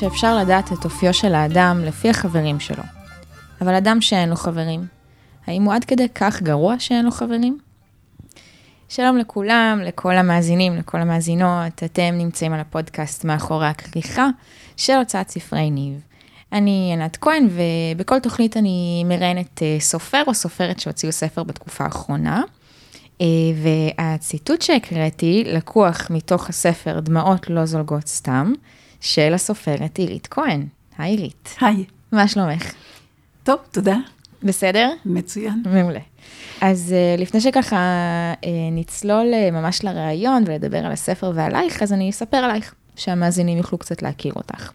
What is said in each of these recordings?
שאפשר לדעת את אופיו של האדם לפי החברים שלו. אבל אדם שאין לו חברים, האם הוא עד כדי כך גרוע שאין לו חברים? שלום לכולם, לכל המאזינים, לכל המאזינות, אתם נמצאים על הפודקאסט מאחורי הכריכה של הוצאת ספרי ניב. אני ענת כהן, ובכל תוכנית אני מראיינת אה, סופר או סופרת שהוציאו ספר בתקופה האחרונה. אה, והציטוט שהקראתי לקוח מתוך הספר דמעות לא זולגות סתם, של הסופרת עילית כהן. היי עילית. היי. מה שלומך? טוב, תודה. בסדר? מצוין. מעולה. אז uh, לפני שככה uh, נצלול uh, ממש לראיון ולדבר על הספר ועלייך, אז אני אספר עלייך, שהמאזינים יוכלו קצת להכיר אותך.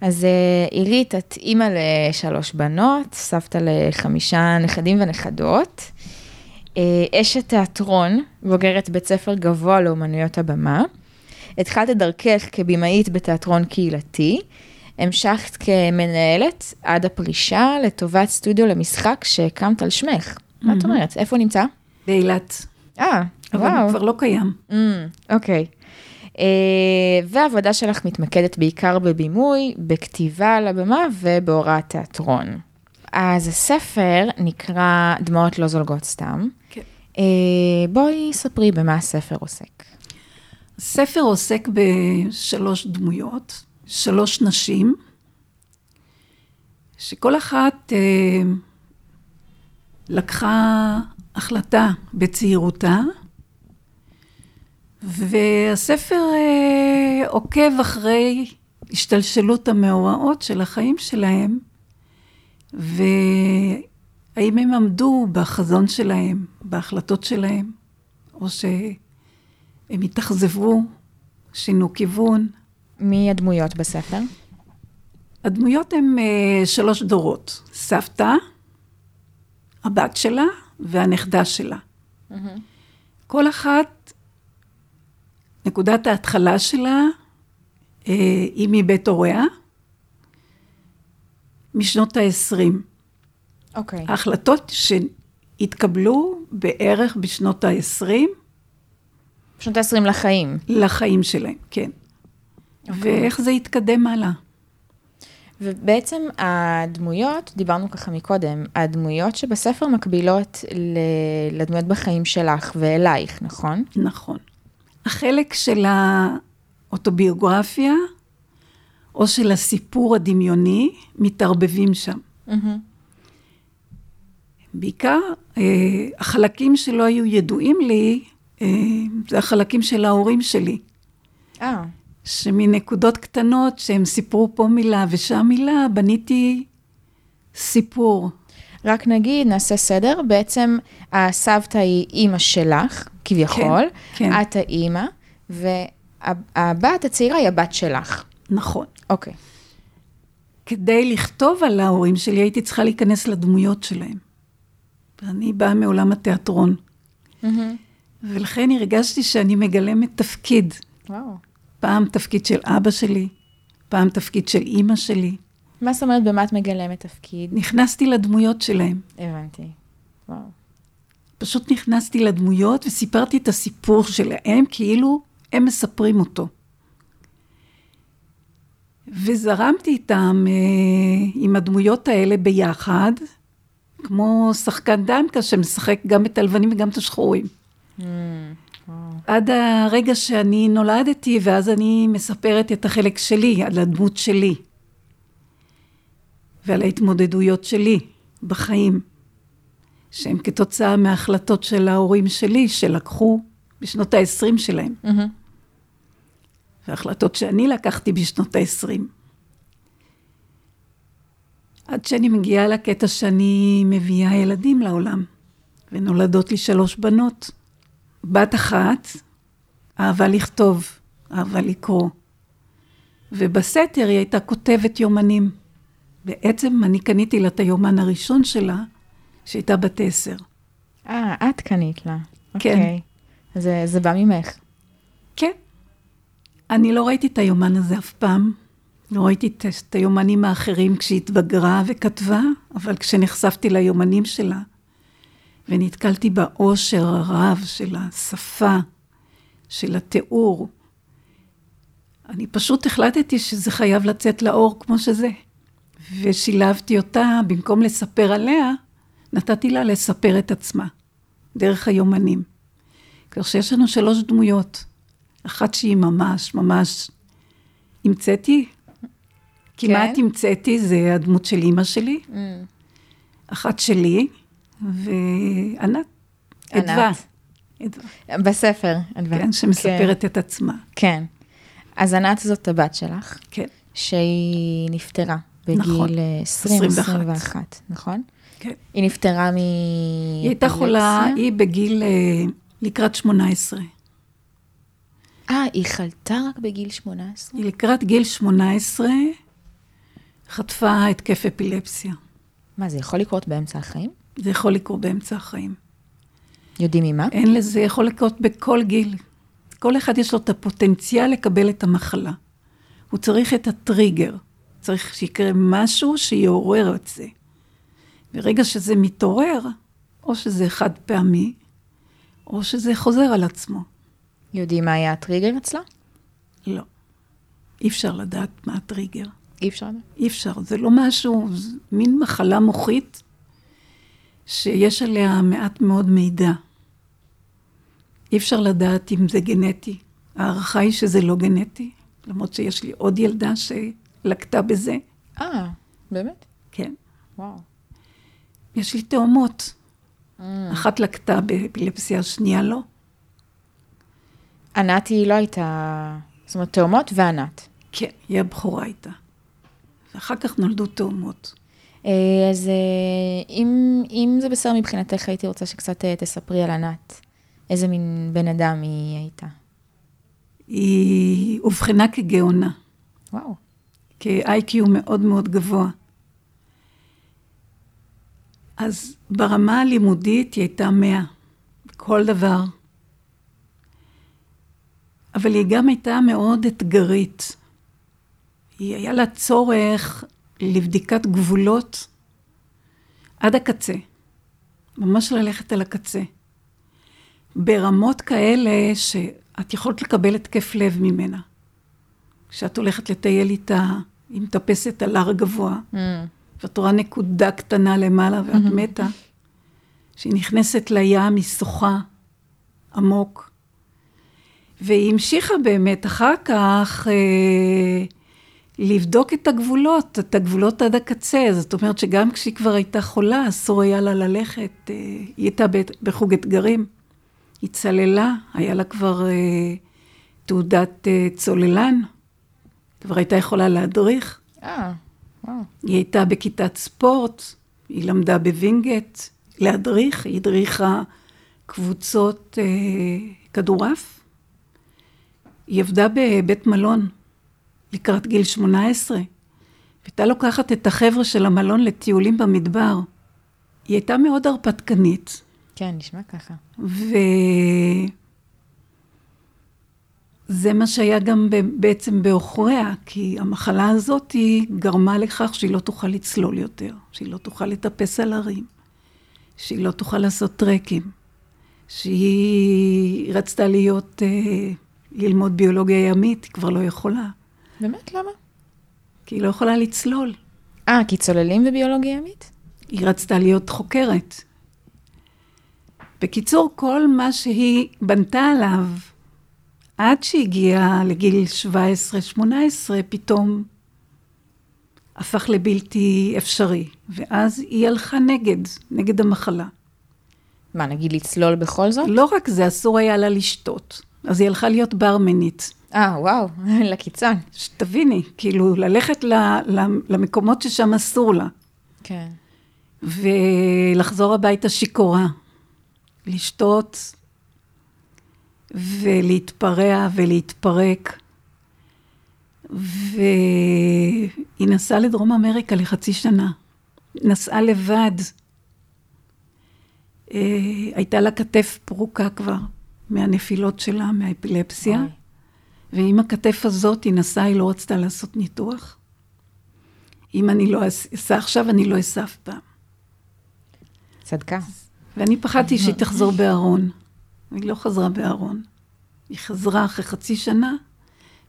אז עירית, את אימא לשלוש בנות, סבתא לחמישה נכדים ונכדות, אשת תיאטרון, בוגרת בית ספר גבוה לאומנויות הבמה. התחלת את דרכך כבמאית בתיאטרון קהילתי, המשכת כמנהלת עד הפרישה לטובת סטודיו למשחק שהקמת על שמך. מה את אומרת? איפה הוא נמצא? באילת. אה, אבל הוא כבר לא קיים. אוקיי. אה, והעבודה שלך מתמקדת בעיקר בבימוי, בכתיבה על הבמה ובהוראת תיאטרון. אז הספר נקרא דמעות לא זולגות סתם. כן. אה, בואי ספרי במה הספר עוסק. הספר עוסק בשלוש דמויות, שלוש נשים, שכל אחת אה, לקחה החלטה בצעירותה, והספר אה, עוקב אחרי השתלשלות המאורעות של החיים שלהם, והאם הם עמדו בחזון שלהם, בהחלטות שלהם, או שהם התאכזבו, שינו כיוון. מי הדמויות בספר? הדמויות הן אה, שלוש דורות, סבתא, הבת שלה והנכדה שלה. כל אחת, נקודת ההתחלה שלה אה, היא מבית הוריה, משנות ה-20. אוקיי. ההחלטות שהתקבלו בערך בשנות ה-20 שנות ה-20 לחיים. לחיים שלהם, כן. ואיך זה יתקדם הלאה. ובעצם הדמויות, דיברנו ככה מקודם, הדמויות שבספר מקבילות לדמויות בחיים שלך ואלייך, נכון? נכון. החלק של האוטוביוגרפיה, או של הסיפור הדמיוני, מתערבבים שם. בעיקר, אה, החלקים שלא היו ידועים לי, זה החלקים של ההורים שלי. אה, שמנקודות קטנות שהם סיפרו פה מילה ושם מילה, בניתי סיפור. רק נגיד, נעשה סדר, בעצם הסבתא היא אימא שלך, כביכול, כן, כן. את האימא, והבת הצעירה היא הבת שלך. נכון. אוקיי. כדי לכתוב על ההורים שלי, הייתי צריכה להיכנס לדמויות שלהם. ואני באה מעולם התיאטרון. ולכן הרגשתי שאני מגלמת תפקיד. וואו. פעם תפקיד של אבא שלי, פעם תפקיד של אימא שלי. מה זאת אומרת, במה את מגלמת תפקיד? נכנסתי לדמויות שלהם. הבנתי. וואו. פשוט נכנסתי לדמויות וסיפרתי את הסיפור שלהם כאילו הם מספרים אותו. וזרמתי איתם, אה, עם הדמויות האלה ביחד, כמו שחקן דנקה שמשחק גם את הלבנים וגם את השחורים. Mm. עד הרגע שאני נולדתי, ואז אני מספרת את החלק שלי, על הדמות שלי. ועל ההתמודדויות שלי בחיים, שהן כתוצאה מההחלטות של ההורים שלי, שלקחו בשנות ה-20 שלהם, מהמם. והחלטות שאני לקחתי בשנות ה-20. עד שאני מגיעה לקטע שאני מביאה ילדים לעולם, ונולדות לי שלוש בנות. בת אחת אהבה לכתוב, אהבה לקרוא, ובסתר היא הייתה כותבת יומנים. בעצם אני קניתי לה את היומן הראשון שלה, שהייתה בת עשר. אה, את קנית לה. כן. אוקיי. זה, זה בא ממך. כן. אני לא ראיתי את היומן הזה אף פעם. לא ראיתי את, את היומנים האחרים כשהיא התבגרה וכתבה, אבל כשנחשפתי ליומנים שלה, ונתקלתי באושר הרב של השפה, של התיאור, אני פשוט החלטתי שזה חייב לצאת לאור כמו שזה. ושילבתי אותה, במקום לספר עליה, נתתי לה לספר את עצמה, דרך היומנים. כך שיש לנו שלוש דמויות. אחת שהיא ממש, ממש המצאתי, כמעט כן. המצאתי, זה הדמות של אימא שלי. Mm. אחת שלי, וענת. ענת. אדווה. בספר, אדווה. כן, שמספרת את עצמה. כן. אז ענת זאת הבת שלך, כן, שהיא נפטרה בגיל נכון. 20-21, נכון? כן. היא נפטרה מ... היא הייתה חולה, היא בגיל, אה, לקראת 18. אה, היא חלתה רק בגיל 18? היא לקראת גיל 18 חטפה התקף אפילפסיה. מה, זה יכול לקרות באמצע החיים? זה יכול לקרות באמצע החיים. יודעים ממה? אין לזה, יכול לקרות בכל גיל. כל אחד יש לו את הפוטנציאל לקבל את המחלה. הוא צריך את הטריגר. צריך שיקרה משהו שיעורר את זה. ברגע שזה מתעורר, או שזה חד פעמי, או שזה חוזר על עצמו. יודעים מה היה הטריגר אצלה? לא. אי אפשר לדעת מה הטריגר. אי אפשר לדעת. אי אפשר, זה לא משהו, זה מין מחלה מוחית שיש עליה מעט מאוד מידע. אי אפשר לדעת אם זה גנטי. ההערכה היא שזה לא גנטי, למרות שיש לי עוד ילדה שלקתה בזה. אה, באמת? כן. וואו. יש לי תאומות. Mm. אחת לקתה באפילפסיה, השנייה לא. ענת היא לא הייתה... זאת אומרת, תאומות וענת. כן, היא הבכורה הייתה. ואחר כך נולדו תאומות. אה, אז אה, אם, אם זה בסדר מבחינתך, הייתי רוצה שקצת אה, תספרי על ענת. איזה מין בן אדם היא הייתה. היא אובחנה כגאונה. וואו. כ-IQ מאוד מאוד גבוה. אז ברמה הלימודית היא הייתה 100, בכל דבר. אבל היא גם הייתה מאוד אתגרית. היא היה לה צורך לבדיקת גבולות עד הקצה. ממש ללכת על הקצה. ברמות כאלה שאת יכולת לקבל התקף לב ממנה. כשאת הולכת לטייל איתה, היא מטפסת על הר גבוה, Mm. ואת רואה נקודה קטנה למעלה ואת מתה, שהיא נכנסת לים, היא שוחה עמוק. והיא המשיכה באמת אחר כך אה, לבדוק את הגבולות, את הגבולות עד הקצה. זאת אומרת שגם כשהיא כבר הייתה חולה, אסור היה לה ללכת. אה, היא הייתה בחוג אתגרים. היא צללה, היה לה כבר אה, תעודת אה, צוללן, כבר הייתה יכולה להדריך. אה, וואו. היא הייתה בכיתת ספורט, היא למדה בווינגייט להדריך, היא הדריכה קבוצות אה, כדורעף. היא עבדה בבית מלון לקראת גיל 18, והייתה לוקחת את החבר'ה של המלון לטיולים במדבר. היא הייתה מאוד הרפתקנית, כן, נשמע ככה. וזה מה שהיה גם בעצם בעוכריה, כי המחלה הזאת היא גרמה לכך שהיא לא תוכל לצלול יותר, שהיא לא תוכל לטפס על הרים, שהיא לא תוכל לעשות טרקים, שהיא רצתה להיות, אה, ללמוד ביולוגיה ימית, היא כבר לא יכולה, באמת? למה? כי היא לא יכולה לצלול. אה, כי צוללים וביולוגיה ימית? היא רצתה להיות חוקרת. בקיצור, כל מה שהיא בנתה עליו, עד שהגיעה לגיל 17-18, פתאום הפך לבלתי אפשרי. ואז היא הלכה נגד, נגד המחלה. מה, נגיד לצלול בכל זאת? לא רק זה, אסור היה לה לשתות. אז היא הלכה להיות ברמנית. אה, וואו, לקיצון. שתביני, כאילו, ללכת ל, ל, למקומות ששם אסור לה. כן. ולחזור הביתה שיכורה, לשתות ולהתפרע ולהתפרק. והיא נסעה לדרום אמריקה לחצי שנה. נסעה לבד. אה, הייתה לה כתף פרוקה כבר מהנפילות שלה, מהאפילפסיה. אוי. ועם הכתף הזאת היא נסעה, היא לא רצתה לעשות ניתוח. אם אני לא אעשה עכשיו, אני לא אעשה אף פעם. צדקה. ואני פחדתי שהיא תחזור בארון. היא לא חזרה בארון. היא חזרה אחרי חצי שנה,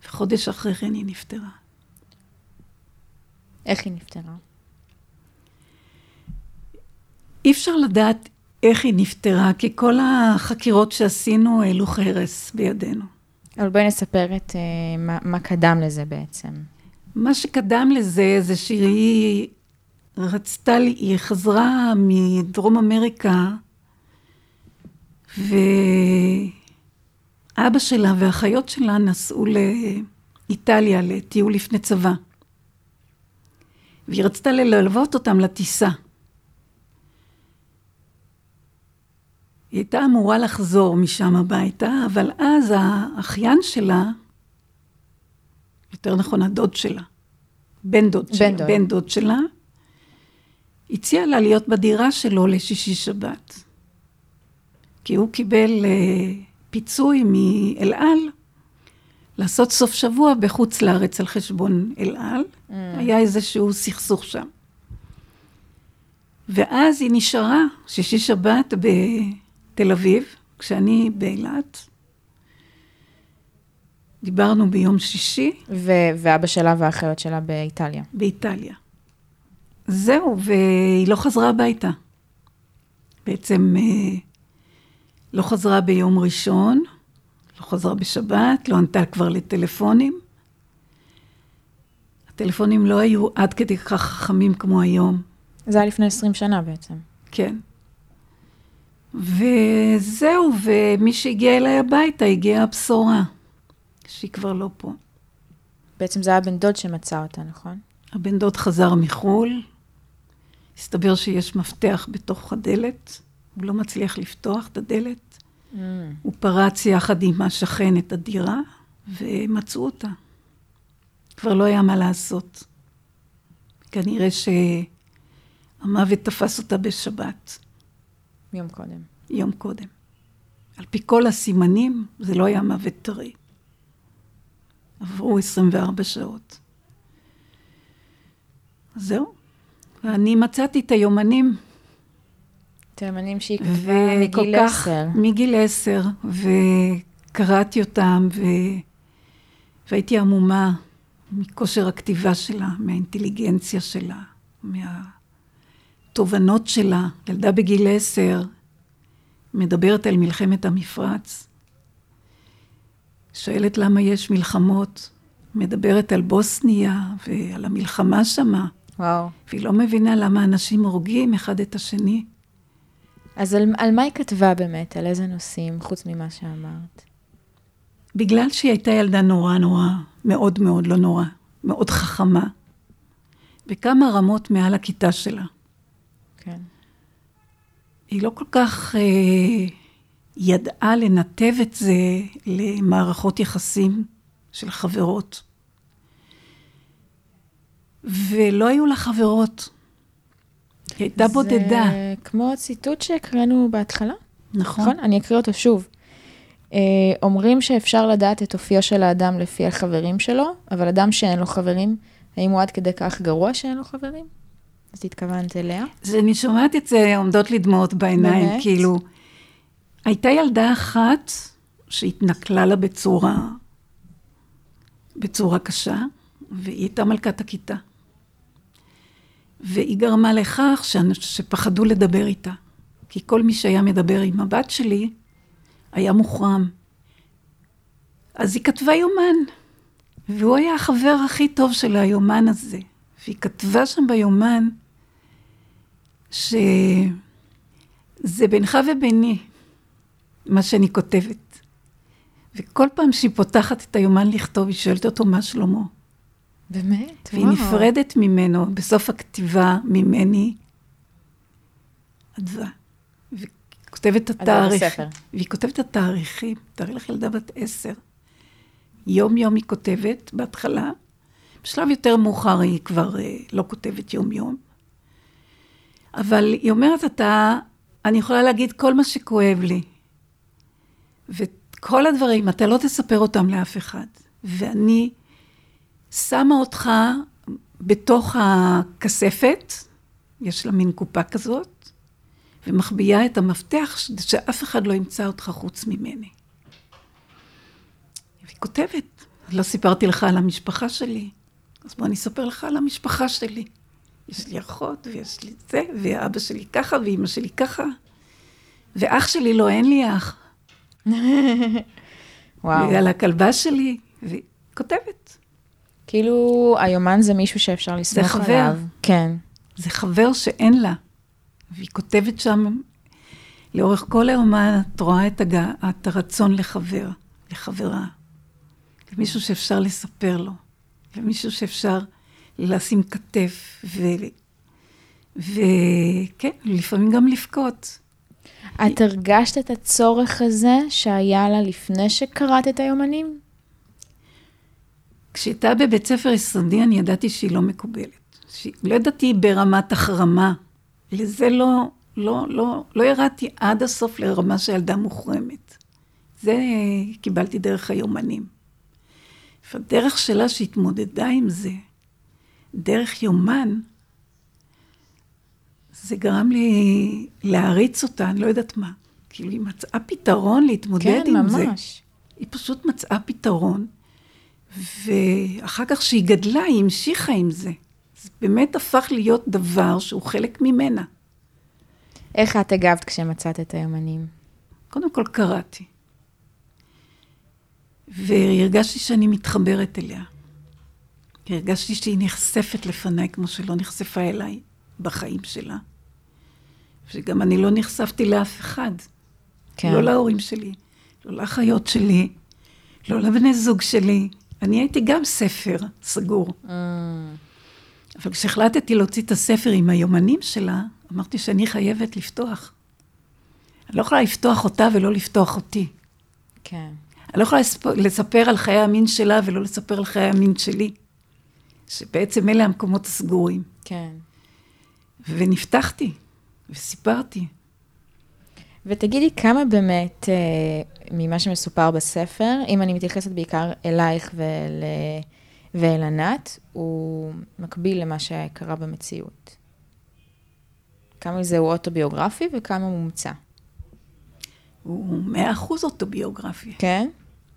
וחודש אחרי כן היא נפטרה. איך היא נפטרה? אי אפשר לדעת איך היא נפטרה, כי כל החקירות שעשינו העלו חרס בידינו. אבל בואי נספר את uh, מה, מה קדם לזה בעצם. מה שקדם לזה זה שהיא רצתה, היא חזרה מדרום אמריקה, ואבא שלה והאחיות שלה נסעו לאיטליה לטיול לפני צבא. והיא רצתה ללוות אותם לטיסה. היא הייתה אמורה לחזור משם הביתה, אבל אז האחיין שלה, יותר נכון הדוד שלה, בן דוד בן שלה, דוד. בן דוד שלה, הציע לה להיות בדירה שלו לשישי שבת. כי הוא קיבל אה, פיצוי מאל על לעשות סוף שבוע בחוץ לארץ על חשבון אל על. Mm. היה איזשהו סכסוך שם. ואז היא נשארה שישי שבת בתל אביב, כשאני באילת. דיברנו ביום שישי ו- ואבא שלה והאחיות שלה באיטליה. באיטליה. זהו, והיא לא חזרה הביתה. בעצם אה, לא חזרה ביום ראשון, לא חזרה בשבת, לא ענתה כבר לטלפונים. הטלפונים לא היו עד כדי כך חכמים כמו היום. זה היה לפני 20 שנה בעצם. כן. וזהו, ומי שהגיע אליי הביתה, הגיעה הבשורה, שהיא כבר לא פה. בעצם זה היה בן דוד שמצא אותה, נכון? הבן דוד חזר מחו"ל, הסתבר שיש מפתח בתוך הדלת, הוא לא מצליח לפתוח את הדלת, Mm. הוא פרץ יחד עם השכן את הדירה, ומצאו אותה. כבר לא היה מה לעשות. כנראה שהמוות תפס אותה בשבת. יום קודם. יום קודם. על פי כל הסימנים, זה לא היה מוות טרי. עברו 24 שעות. זהו. ואני מצאתי את היומנים, תימנים שהיא כתבה מגיל 10. מגיל עשר, וקראתי אותם, ו... והייתי עמומה מכושר הכתיבה שלה, מהאינטליגנציה שלה, מהתובנות שלה. ילדה בגיל עשר, מדברת על מלחמת המפרץ, שואלת למה יש מלחמות, מדברת על בוסניה ועל המלחמה שמה, וואו. והיא לא מבינה למה אנשים הורגים אחד את השני. אז על, על מה היא כתבה באמת? על איזה נושאים, חוץ ממה שאמרת? בגלל שהיא הייתה ילדה נורא נורא, מאוד מאוד לא נורא, מאוד חכמה, בכמה רמות מעל הכיתה שלה. כן. היא לא כל כך אה, ידעה לנתב את זה למערכות יחסים של חברות. ולא היו לה חברות. היא הייתה בודדה. זה כמו הציטוט שהקראנו בהתחלה, נכון. נכון? אני אקריא אותו שוב. אה, אומרים שאפשר לדעת את אופיו של האדם לפי החברים שלו, אבל אדם שאין לו חברים, האם הוא עד כדי כך גרוע שאין לו חברים? אז התכוונת אליה? זה, אני שומעת את זה עומדות לי דמעות בעיניים, באמת? כאילו, הייתה ילדה אחת שהתנכלה לה בצורה, בצורה קשה, והיא הייתה מלכת הכיתה. והיא גרמה לכך שאנ- שפחדו לדבר איתה. כי כל מי שהיה מדבר עם הבת שלי, היה מוחרם. אז היא כתבה יומן, והוא היה החבר הכי טוב של היומן הזה. והיא כתבה שם ביומן, שזה בינך וביני, מה שאני כותבת. וכל פעם שהיא פותחת את היומן לכתוב, היא שואלת אותו מה שלמה. באמת? והיא נפרדת ממנו, בסוף הכתיבה, ממני, אדווה. והיא כותבת את התאריך. והיא כותבת את התאריכים. תארי לך ילדה בת עשר. יום-יום היא כותבת, בהתחלה. בשלב יותר מאוחר היא כבר אה, לא כותבת יום-יום. אבל היא אומרת, אתה, אני יכולה להגיד כל מה שכואב לי. וכל הדברים, אתה לא תספר אותם לאף אחד. ואני שמה אותך בתוך הכספת, יש לה מין קופה כזאת, ומחביאה את המפתח שאף אחד לא ימצא אותך חוץ ממני. והיא כותבת, לא סיפרתי לך על המשפחה שלי, אז בוא אני אספר לך על המשפחה שלי. יש לי אחות, ויש לי זה, ואבא שלי ככה, ואימא שלי ככה. ואח שלי לא, אין לי אח. וואו. ועל הכלבה שלי, והיא כותבת. כאילו, היומן זה מישהו שאפשר לסמוך חבר. עליו. כן. זה חבר שאין לה. והיא כותבת שם, לאורך כל היומן את רואה את, הג... את הרצון לחבר, לחברה. למישהו שאפשר לספר לו, למישהו שאפשר לשים כתף, ו... וכן, לפעמים גם לבכות. את הרגשת את הצורך הזה שהיה לה לפני שקראת את היומנים? כשהייתה בבית ספר יסודי, אני ידעתי שהיא לא מקובלת. שהיא, לא ידעתי ברמת החרמה. לזה לא, לא, לא, לא ירדתי עד הסוף לרמה של ילדה מוחרמת. זה קיבלתי דרך היומנים. והדרך שלה שהתמודדה עם זה, דרך יומן, זה גרם לי להעריץ אותה, אני לא יודעת מה. כאילו, היא מצאה פתרון להתמודד כן, עם זה. ממש. היא פשוט מצאה פתרון, ואחר כך שהיא גדלה, היא המשיכה עם זה. זה באמת הפך להיות דבר שהוא חלק ממנה. איך את הגבת כשמצאת את היומנים? קודם כל קראתי. והרגשתי שאני מתחברת אליה. הרגשתי שהיא נחשפת לפניי כמו שלא נחשפה אליי בחיים שלה. שגם אני לא נחשפתי לאף אחד. כן. לא להורים שלי, לא לאחיות שלי, לא לבני זוג שלי. אני הייתי גם ספר סגור. Mm, אבל כשהחלטתי להוציא את הספר עם היומנים שלה, אמרתי שאני חייבת לפתוח. אני לא יכולה לפתוח אותה ולא לפתוח אותי. כן. אני לא יכולה לספר על חיי המין שלה ולא לספר על חיי המין שלי. שבעצם אלה המקומות הסגורים. כן. ונפתחתי, וסיפרתי. ותגידי, כמה באמת אה, ממה שמסופר בספר, אם אני מתייחסת בעיקר אלייך ול... ואל ענת, הוא מקביל למה שקרה במציאות? כמה מזה הוא אוטוביוגרפי וכמה מומצא? הוא מאה אחוז אוטוביוגרפי. כן?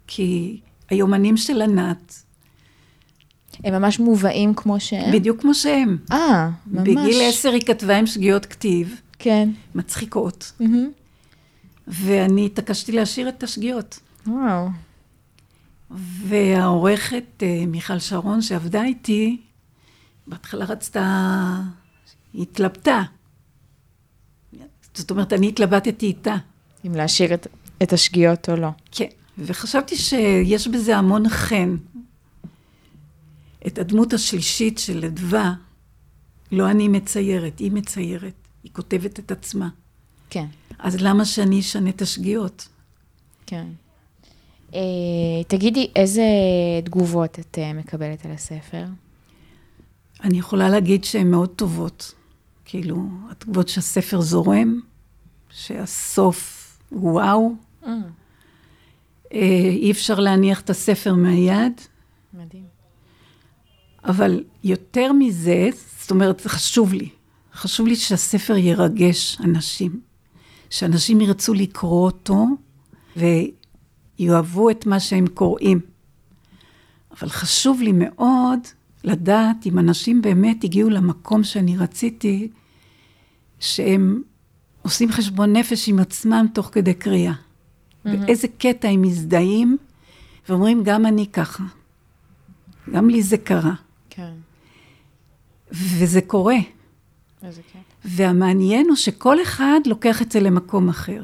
כי היומנים של ענת, הם ממש מובאים כמו שהם? בדיוק כמו שהם. אה, ממש. בגיל עשר היא כתבה עם שגיאות כתיב, כן. מצחיקות, מהמם. ואני התעקשתי להשאיר את השגיאות. וואו. והעורכת אה, מיכל שרון, שעבדה איתי, בהתחלה רצתה, התלבטה. זאת אומרת, אני התלבטתי איתה. אם להשאיר את, את השגיאות או לא. כן, וחשבתי שיש בזה המון חן. את הדמות השלישית של אדווה, לא אני מציירת, היא מציירת, היא כותבת את עצמה. כן. אז למה שאני אשנה את השגיאות? כן. אה, תגידי, איזה תגובות את אה, מקבלת על הספר? אני יכולה להגיד שהן מאוד טובות. כאילו, התגובות שהספר זורם, שהסוף הוא וואו, Mm, אה, אי אפשר להניח את הספר מהיד, מדהים. אבל יותר מזה, זאת אומרת, זה חשוב לי. חשוב לי שהספר ירגש אנשים. שאנשים ירצו לקרוא אותו ויאהבו את מה שהם קוראים. אבל חשוב לי מאוד לדעת אם אנשים באמת הגיעו למקום שאני רציתי, שהם עושים חשבון נפש עם עצמם תוך כדי קריאה. באיזה קטע הם מזדהים ואומרים, גם אני ככה. גם לי זה קרה. כן. וזה קורה. איזה כיף. והמעניין הוא שכל אחד לוקח את זה למקום אחר.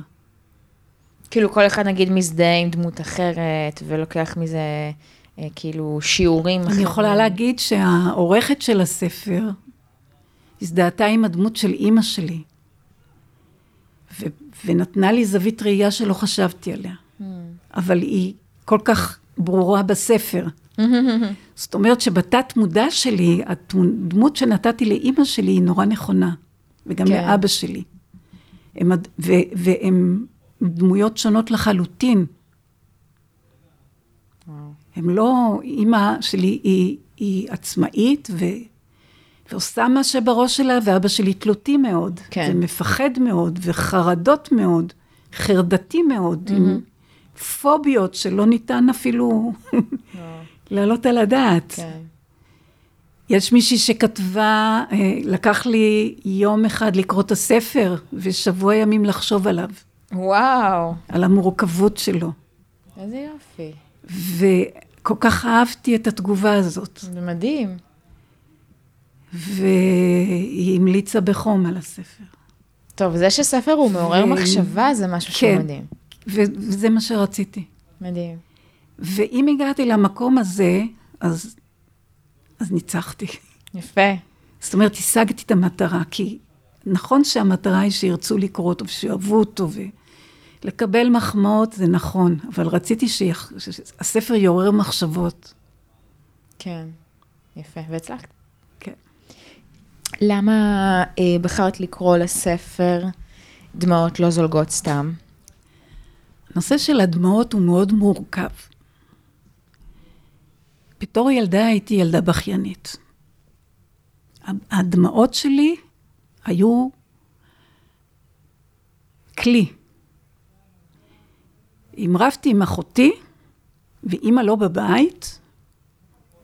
כאילו כל אחד נגיד מזדהה עם דמות אחרת, ולוקח מזה אה, כאילו שיעורים אחרים. אני יכולה להגיד שהעורכת של הספר הזדהתה עם הדמות של אימא שלי, ו- ונתנה לי זווית ראייה שלא חשבתי עליה. Hmm. אבל היא כל כך ברורה בספר. זאת אומרת שבתת מודע שלי, הדמות שנתתי לאימא שלי היא נורא נכונה, וגם כן. לאבא שלי. הם, ו- והם דמויות שונות לחלוטין. וואו. הם לא, אימא שלי היא, היא עצמאית ו, ועושה מה שבראש שלה, ואבא שלי תלותי מאוד. כן. ומפחד מאוד, וחרדות מאוד, חרדתי מאוד, עם פוביות שלא ניתן אפילו להעלות על הדעת. כן. יש מישהי שכתבה, אה, לקח לי יום אחד לקרוא את הספר, ושבוע ימים לחשוב עליו, וואו, על המורכבות שלו. איזה יופי. וכל כך אהבתי את התגובה הזאת. זה מדהים. והיא המליצה בחום על הספר. טוב, זה שספר הוא מעורר ו- מחשבה, זה משהו שהוא כן. מדהים. ו- וזה מה שרציתי. מדהים. ואם הגעתי למקום הזה, אז, אז ניצחתי. יפה. זאת אומרת, השגתי את המטרה, כי נכון שהמטרה היא שירצו לקרוא אותו ושיאהבו אותו ולקבל מחמאות, זה נכון, אבל רציתי שיח- שהספר יעורר מחשבות. כן. יפה, והצלחת. כן. למה אה, בחרת לקרוא לספר דמעות לא זולגות סתם? הנושא של הדמעות הוא מאוד מורכב. בתור ילדה הייתי ילדה בכיינית. הדמעות שלי היו כלי. אם רבתי עם אחותי, ואימא לא בבית,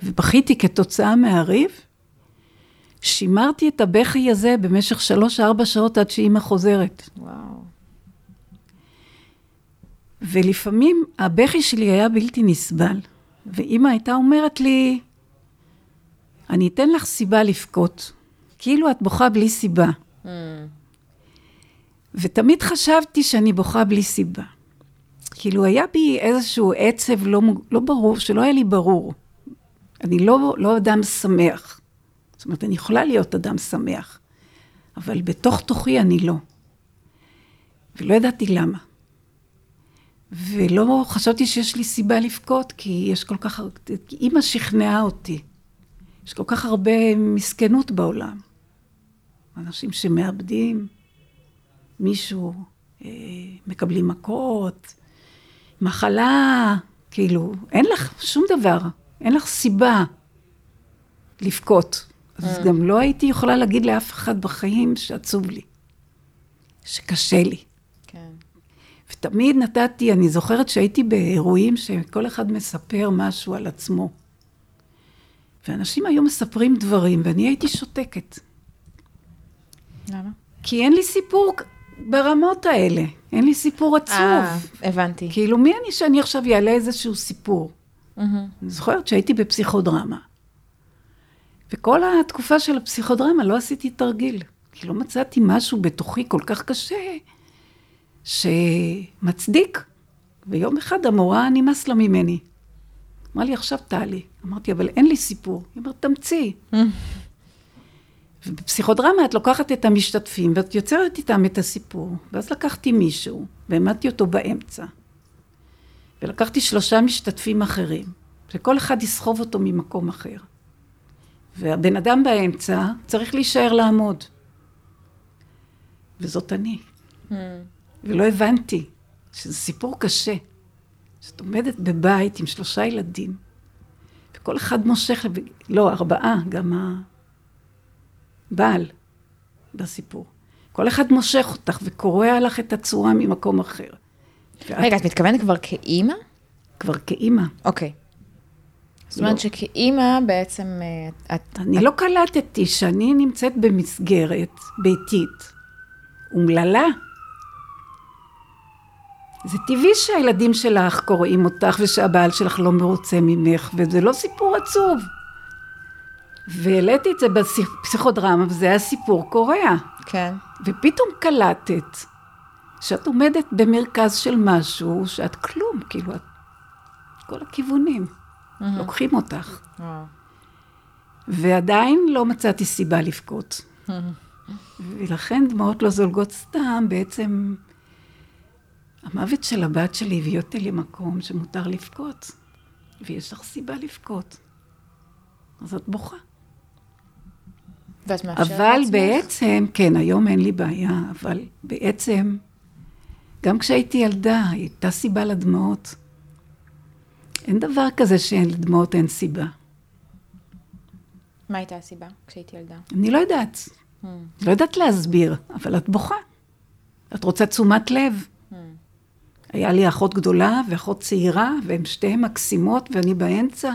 ובכיתי כתוצאה מהריב, שימרתי את הבכי הזה במשך שלוש-ארבע שעות עד שאימא חוזרת. וואו. ולפעמים הבכי שלי היה בלתי נסבל, ואימא הייתה אומרת לי, אני אתן לך סיבה לבכות, כאילו את בוכה בלי סיבה. Mm. ותמיד חשבתי שאני בוכה בלי סיבה. כאילו היה בי איזשהו עצב לא, לא ברור, שלא היה לי ברור. אני לא, לא אדם שמח. זאת אומרת, אני יכולה להיות אדם שמח, אבל בתוך תוכי אני לא. ולא ידעתי למה. ולא חשבתי שיש לי סיבה לבכות, כי יש כל כך, כי אימא שכנעה אותי. יש כל כך הרבה מסכנות בעולם. אנשים שמאבדים, מישהו, אה, מקבלים מכות, מחלה, כאילו, אין לך שום דבר, אין לך סיבה לבכות. אז גם לא הייתי יכולה להגיד לאף אחד בחיים שעצוב לי, שקשה לי. ותמיד נתתי, אני זוכרת שהייתי באירועים שכל אחד מספר משהו על עצמו. ואנשים היו מספרים דברים, ואני הייתי שותקת. למה? כי אין לי סיפור ברמות האלה, אין לי סיפור עצוב. אה, הבנתי. כאילו, מי אני שאני עכשיו אעלה איזשהו סיפור? מהמם. אני זוכרת שהייתי בפסיכודרמה. וכל התקופה של הפסיכודרמה לא עשיתי תרגיל. כי לא מצאתי משהו בתוכי כל כך קשה, שמצדיק. ויום אחד המורה נמאס לה ממני. אמרה לי, עכשיו תעלי. אמרתי, אבל אין לי סיפור. היא אומרת, תמציא. ובפסיכודרמה את לוקחת את המשתתפים ואת יוצרת איתם את הסיפור. ואז לקחתי מישהו והעמדתי אותו באמצע. ולקחתי שלושה משתתפים אחרים, שכל אחד יסחוב אותו ממקום אחר. והבן אדם באמצע צריך להישאר לעמוד. וזאת אני. ולא הבנתי שזה סיפור קשה. שאת עומדת בבית עם שלושה ילדים, וכל אחד מושך, לא, ארבעה, גם הבעל בסיפור. כל אחד מושך אותך וקורע לך את הצורה ממקום אחר. ואת רגע, את מתכוונת כבר כאימא? כבר כאימא. אוקיי. זאת לא. אומרת שכאימא בעצם אה, את... אני לא קלטתי שאני נמצאת במסגרת ביתית אומללה. זה טבעי שהילדים שלך קוראים אותך ושהבעל שלך לא מרוצה ממך, וזה לא סיפור עצוב. והעליתי את זה בפסיכודרמה, וזה היה סיפור קורע. כן. ופתאום קלטת שאת עומדת במרכז של משהו, שאת כלום, כאילו, את... כל הכיוונים לוקחים אותך. וואו. ועדיין לא מצאתי סיבה לבכות. ולכן דמעות לא זולגות סתם, בעצם המוות של הבת שלי הביא אותי למקום שמותר לבכות, ויש לך סיבה לבכות. אז את בוכה. ואת מאפשרת אבל לעצמך? בעצם, כן, היום אין לי בעיה, אבל בעצם, גם כשהייתי ילדה, הייתה סיבה לדמעות. אין דבר כזה שאין לדמעות אין סיבה. מה הייתה הסיבה כשהייתי ילדה? אני לא יודעת. Hmm. לא יודעת להסביר, אבל את בוכה. את רוצה תשומת לב. היה לי אחות גדולה ואחות צעירה, והן שתיהן מקסימות, ואני באמצע.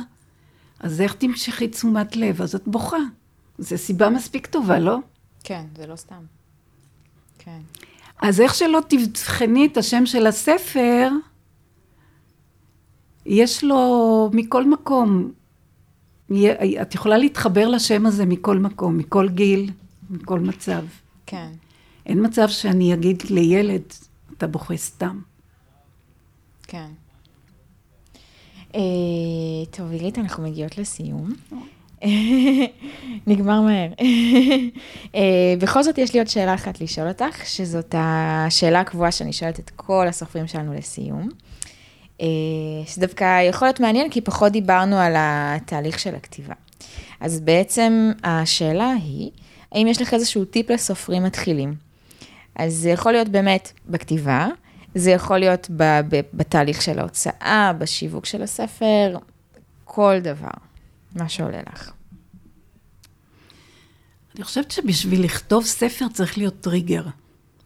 אז איך תמשכי תשומת לב? אז את בוכה. זו סיבה מספיק טובה, לא? כן, זה לא סתם. כן. אז איך שלא תבחני את השם של הספר, יש לו מכל מקום, את יכולה להתחבר לשם הזה מכל מקום, מכל גיל, מכל מצב. כן. אין מצב שאני אגיד לילד, אתה בוכה סתם. כן. אה, טוב, עירית, אנחנו מגיעות לסיום. נגמר מהר. אה, בכל זאת, יש לי עוד שאלה אחת לשאול אותך, שזאת השאלה הקבועה שאני שואלת את כל הסופרים שלנו לסיום. אה, שדווקא יכול להיות מעניין, כי פחות דיברנו על התהליך של הכתיבה. אז בעצם השאלה היא, האם יש לך איזשהו טיפ לסופרים מתחילים? אז זה יכול להיות באמת בכתיבה, זה יכול להיות בתהליך של ההוצאה, בשיווק של הספר, כל דבר, מה שעולה לך. אני חושבת שבשביל לכתוב ספר צריך להיות טריגר,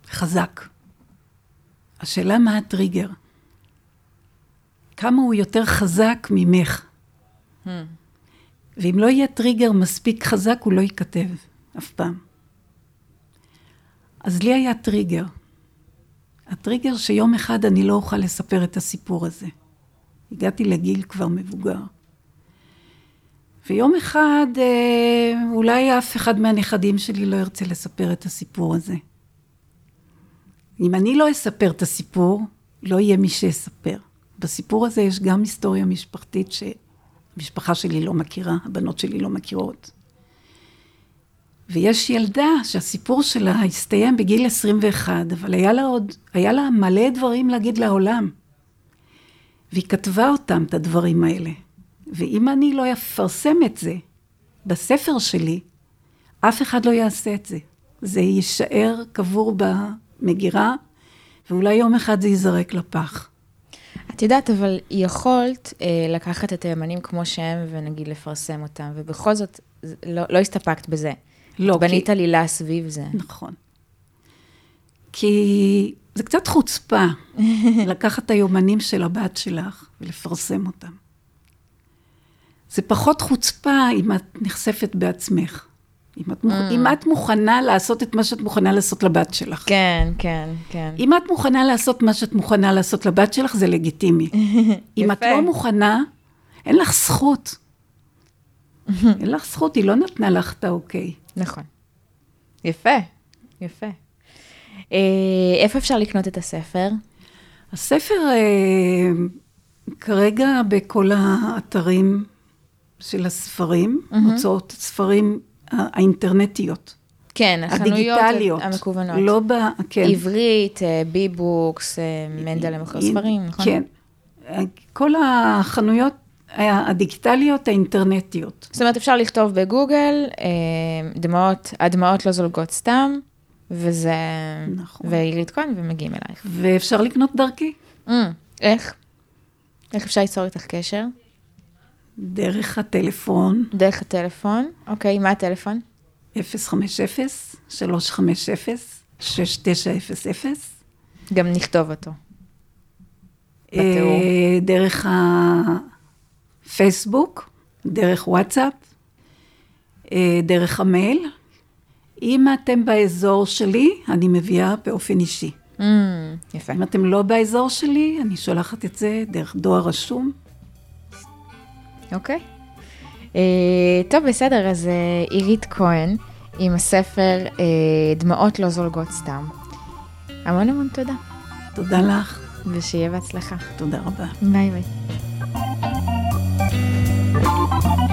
חזק. השאלה מה הטריגר. כמה הוא יותר חזק ממך. Hmm. ואם לא יהיה טריגר מספיק חזק, הוא לא ייכתב אף פעם. אז לי היה טריגר. הטריגר שיום אחד אני לא אוכל לספר את הסיפור הזה. הגעתי לגיל כבר מבוגר. ויום אחד אה, אולי אף אחד מהנכדים שלי לא ירצה לספר את הסיפור הזה. אם אני לא אספר את הסיפור, לא יהיה מי שיספר. בסיפור הזה יש גם היסטוריה משפחתית שהמשפחה שלי לא מכירה, הבנות שלי לא מכירות. ויש ילדה שהסיפור שלה הסתיים בגיל 21, אבל היה לה עוד, היה לה מלא דברים להגיד לעולם. והיא כתבה אותם, את הדברים האלה. ואם אני לא אפרסם את זה בספר שלי, אף אחד לא יעשה את זה. זה יישאר קבור במגירה, ואולי יום אחד זה ייזרק לפח. את יודעת, אבל יכולת אה, לקחת את הימנים כמו שהם ונגיד לפרסם אותם, ובכל זאת לא, לא הסתפקת בזה. לא, בנית כי... עלילה סביב זה. נכון. כי זה קצת חוצפה לקחת את היומנים של הבת שלך ולפרסם אותם. זה פחות חוצפה אם את נחשפת בעצמך. אם את, mm. אם את מוכנה לעשות את מה שאת מוכנה לעשות לבת שלך. כן, כן, כן. אם את מוכנה לעשות מה שאת מוכנה לעשות לבת שלך, זה לגיטימי. אם את לא מוכנה, אין לך זכות. אין לך זכות, היא לא נתנה לך את האוקיי. נכון. יפה, יפה. אה, איפה אפשר לקנות את הספר? הספר אה, כרגע בכל האתרים של הספרים, mm-hmm. הוצאות ספרים האינטרנטיות. כן, החנויות הדיגיטליות, המקוונות. לא ב... כן. עברית, אה, בי-בוקס, מנדל למכר ספרים, נכון? כן. כל החנויות הדיגיטליות האינטרנטיות. זאת אומרת, אפשר לכתוב בגוגל, דמעות, הדמעות לא זולגות סתם, וזה... נכון. כהן, ומגיעים אלייך. ואפשר לקנות דרכי. Mm, איך? איך אפשר ליצור איתך קשר? דרך הטלפון. דרך הטלפון, אוקיי, מה הטלפון? 050-350-6900. גם נכתוב אותו. בתיאור. אה, דרך הפייסבוק, דרך וואטסאפ, אה, דרך המייל. אם אתם באזור שלי, אני מביאה באופן אישי. Mm, יפה. אם אתם לא באזור שלי, אני שולחת את זה דרך דואר רשום. אוקיי. Uh, טוב, בסדר, אז uh, עירית כהן עם הספר uh, דמעות לא זולגות סתם. המון המון תודה. תודה לך. ושיהיה בהצלחה. תודה רבה. ביי ביי. Thank you.